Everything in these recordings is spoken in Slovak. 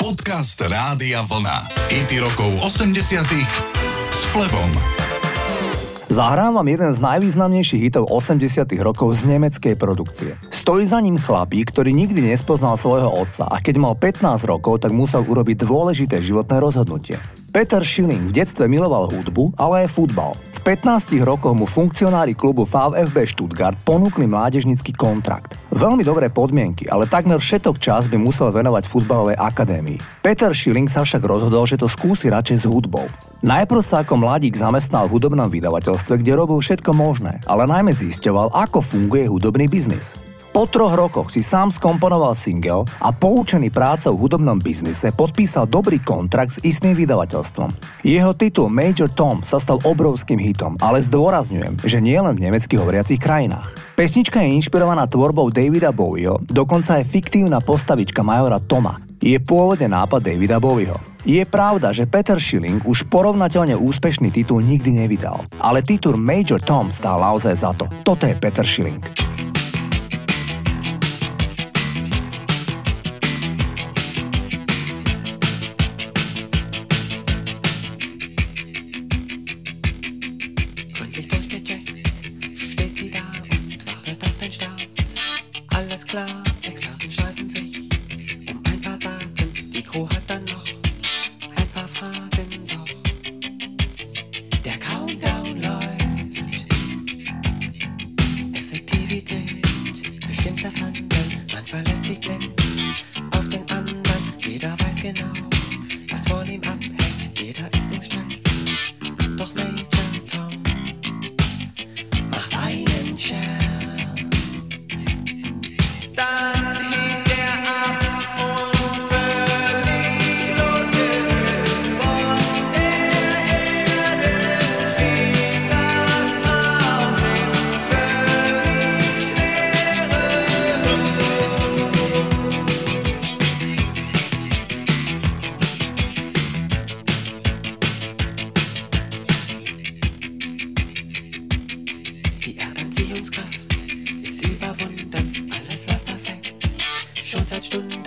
Podcast Rádia Vlna. IT rokov 80 s Flebom. Zahrám vám jeden z najvýznamnejších hitov 80 rokov z nemeckej produkcie. Stojí za ním chlapík, ktorý nikdy nespoznal svojho otca a keď mal 15 rokov, tak musel urobiť dôležité životné rozhodnutie. Peter Schilling v detstve miloval hudbu, ale aj futbal. V 15 rokoch mu funkcionári klubu VfB Stuttgart ponúkli mládežnický kontrakt. Veľmi dobré podmienky, ale takmer všetok čas by musel venovať futbalovej akadémii. Peter Schilling sa však rozhodol, že to skúsi radšej s hudbou. Najprv sa ako mladík zamestnal v hudobnom vydavateľstve, kde robil všetko možné, ale najmä zisťoval, ako funguje hudobný biznis. Po troch rokoch si sám skomponoval single a poučený prácou v hudobnom biznise podpísal dobrý kontrakt s istým vydavateľstvom. Jeho titul Major Tom sa stal obrovským hitom, ale zdôrazňujem, že nie len v nemecky hovoriacich krajinách. Pesnička je inšpirovaná tvorbou Davida Bowieho, dokonca je fiktívna postavička majora Toma. Je pôvodne nápad Davida Bowieho. Je pravda, že Peter Schilling už porovnateľne úspešný titul nikdy nevydal, ale titul Major Tom stál naozaj za to. Toto je Peter Schilling. for. Anziehungskraft ist überwunden, alles läuft perfekt. Schon seit Stunden.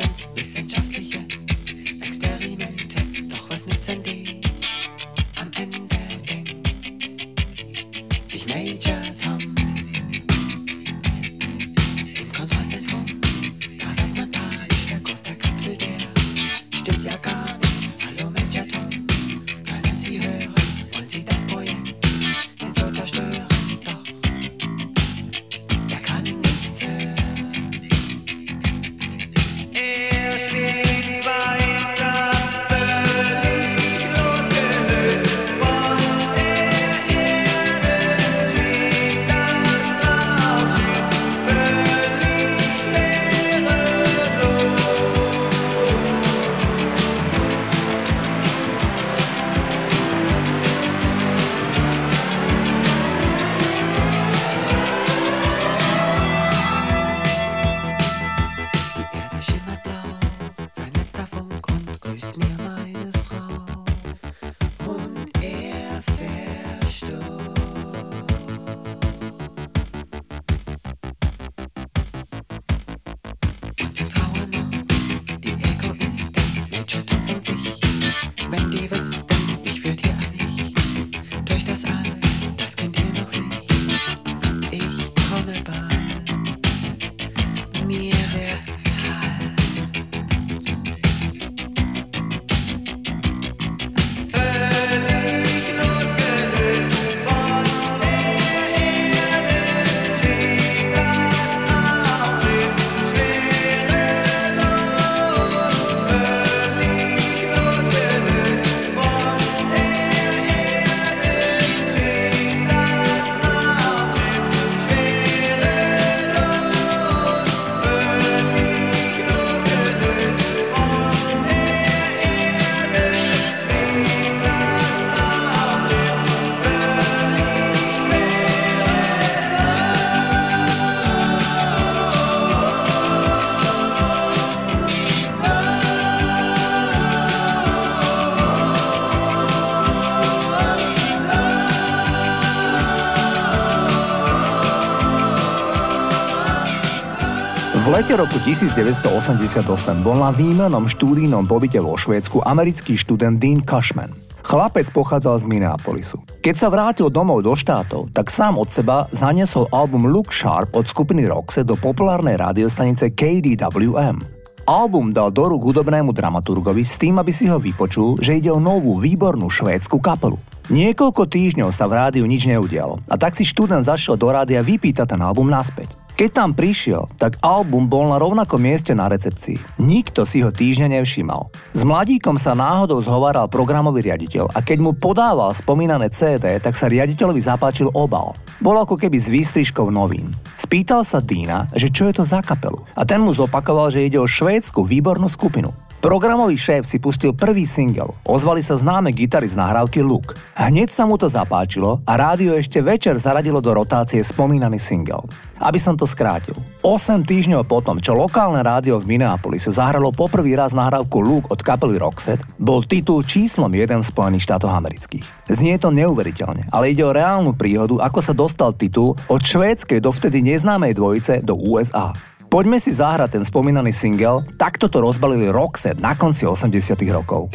V lete roku 1988 bol na výmenom štúdijnom pobyte vo Švédsku americký študent Dean Cushman. Chlapec pochádzal z Minneapolisu. Keď sa vrátil domov do štátov, tak sám od seba zaniesol album Look Sharp od skupiny Roxe do populárnej rádiostanice KDWM. Album dal do rúk hudobnému dramaturgovi s tým, aby si ho vypočul, že ide o novú výbornú švédsku kapelu. Niekoľko týždňov sa v rádiu nič neudialo a tak si študent zašiel do rádia vypýtať ten album naspäť. Keď tam prišiel, tak album bol na rovnakom mieste na recepcii. Nikto si ho týždňa nevšímal. S mladíkom sa náhodou zhováral programový riaditeľ a keď mu podával spomínané CD, tak sa riaditeľovi zapáčil obal. Bol ako keby z výstrižkov novín. Spýtal sa Dina, že čo je to za kapelu. A ten mu zopakoval, že ide o švédsku výbornú skupinu. Programový šéf si pustil prvý single. Ozvali sa známe gitary z nahrávky Luke. Hneď sa mu to zapáčilo a rádio ešte večer zaradilo do rotácie spomínaný single. Aby som to skrátil. 8 týždňov potom, čo lokálne rádio v Minneapolise zahralo poprvý raz nahrávku Luke od kapely Roxette, bol titul číslom 1 Spojených štátov amerických. Znie to neuveriteľne, ale ide o reálnu príhodu, ako sa dostal titul od švédskej dovtedy neznámej dvojice do USA. Poďme si zahrať ten spomínaný single, takto to rozbalili Roxette na konci 80 rokov.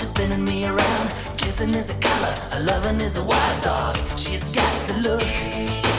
she's spinning me around. Kissing is a color, loving is a wild dog. She's got the look.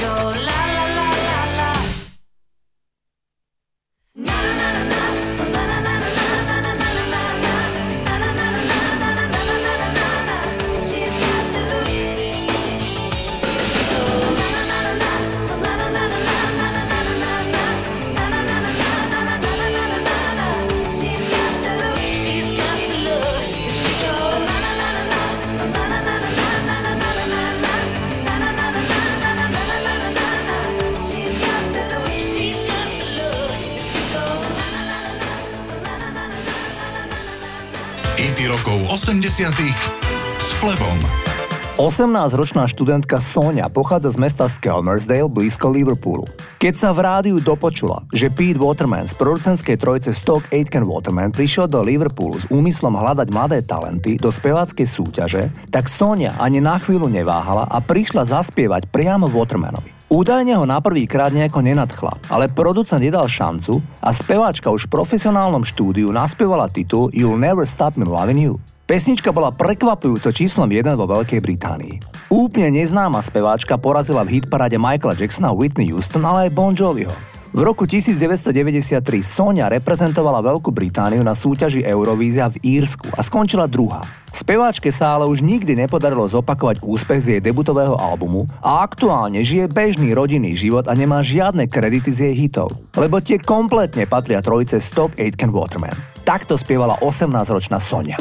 Go live. Hity rokov 80 s Flebom. 18-ročná študentka Sonia pochádza z mesta Skelmersdale blízko Liverpoolu. Keď sa v rádiu dopočula, že Pete Waterman z producentskej trojce Stock Aitken Waterman prišiel do Liverpoolu s úmyslom hľadať mladé talenty do speváckej súťaže, tak Sonia ani na chvíľu neváhala a prišla zaspievať priamo Watermanovi. Údajne ho na prvý krát nejako nenadchla, ale producent nedal šancu a speváčka už v profesionálnom štúdiu naspievala titul You'll Never Stop Me Loving You. Pesnička bola prekvapujúco číslom 1 vo Veľkej Británii. Úplne neznáma speváčka porazila v hitparáde Michaela Jacksona Whitney Houston, ale aj Bon Joviho. V roku 1993 Sonia reprezentovala Veľkú Britániu na súťaži Eurovízia v Írsku a skončila druhá. Speváčke sa ale už nikdy nepodarilo zopakovať úspech z jej debutového albumu a aktuálne žije bežný rodinný život a nemá žiadne kredity z jej hitov, lebo tie kompletne patria trojice Stock Aitken Waterman. Takto spievala 18-ročná Sonia.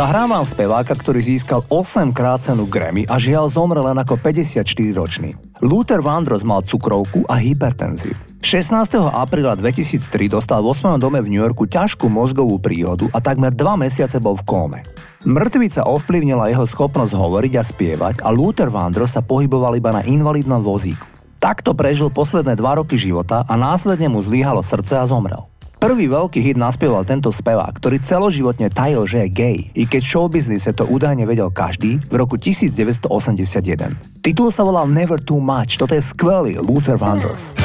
Zahrávam speváka, ktorý získal 8 krát cenu Grammy a žiaľ zomrel len ako 54-ročný. Luther Vandross mal cukrovku a hypertenziu. 16. apríla 2003 dostal vo svojom dome v New Yorku ťažkú mozgovú príhodu a takmer 2 mesiace bol v kóme. Mŕtvica ovplyvnila jeho schopnosť hovoriť a spievať a Luther Vandross sa pohyboval iba na invalidnom vozíku. Takto prežil posledné dva roky života a následne mu zlíhalo srdce a zomrel. Prvý veľký hit naspieval tento spevák, ktorý celoživotne tajil, že je gay, i keď v showbiznise to údajne vedel každý v roku 1981. Titul sa volal Never Too Much, toto je skvelý Luther Vandross.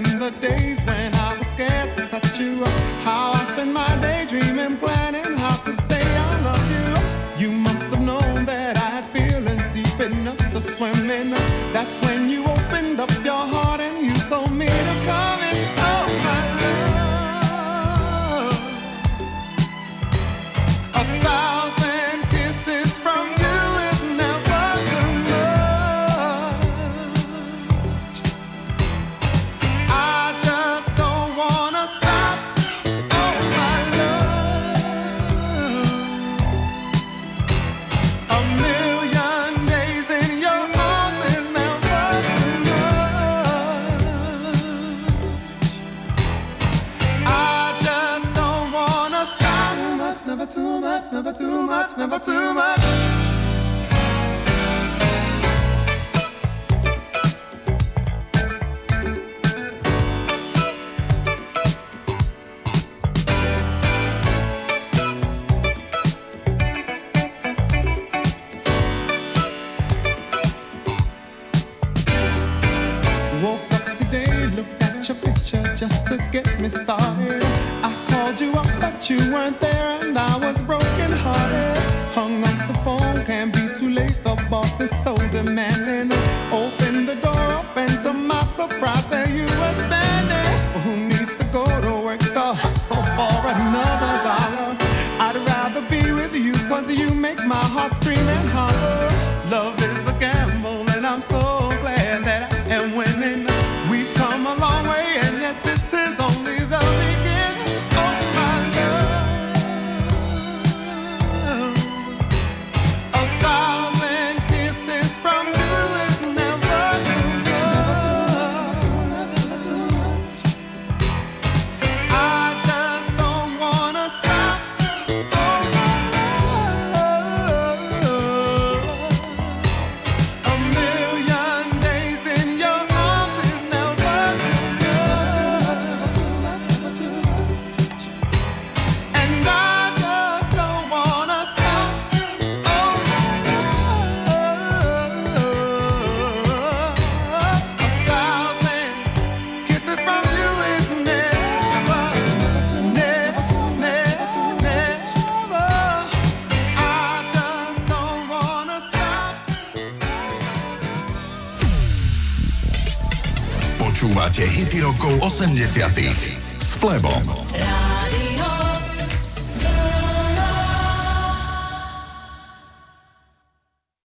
in the days when me started. I called you up, but you weren't there, and I was broken hearted. Hung up the phone, can't be too late. The boss is so demanding. Open the door up, and to my surprise, there you 80. s Flebom.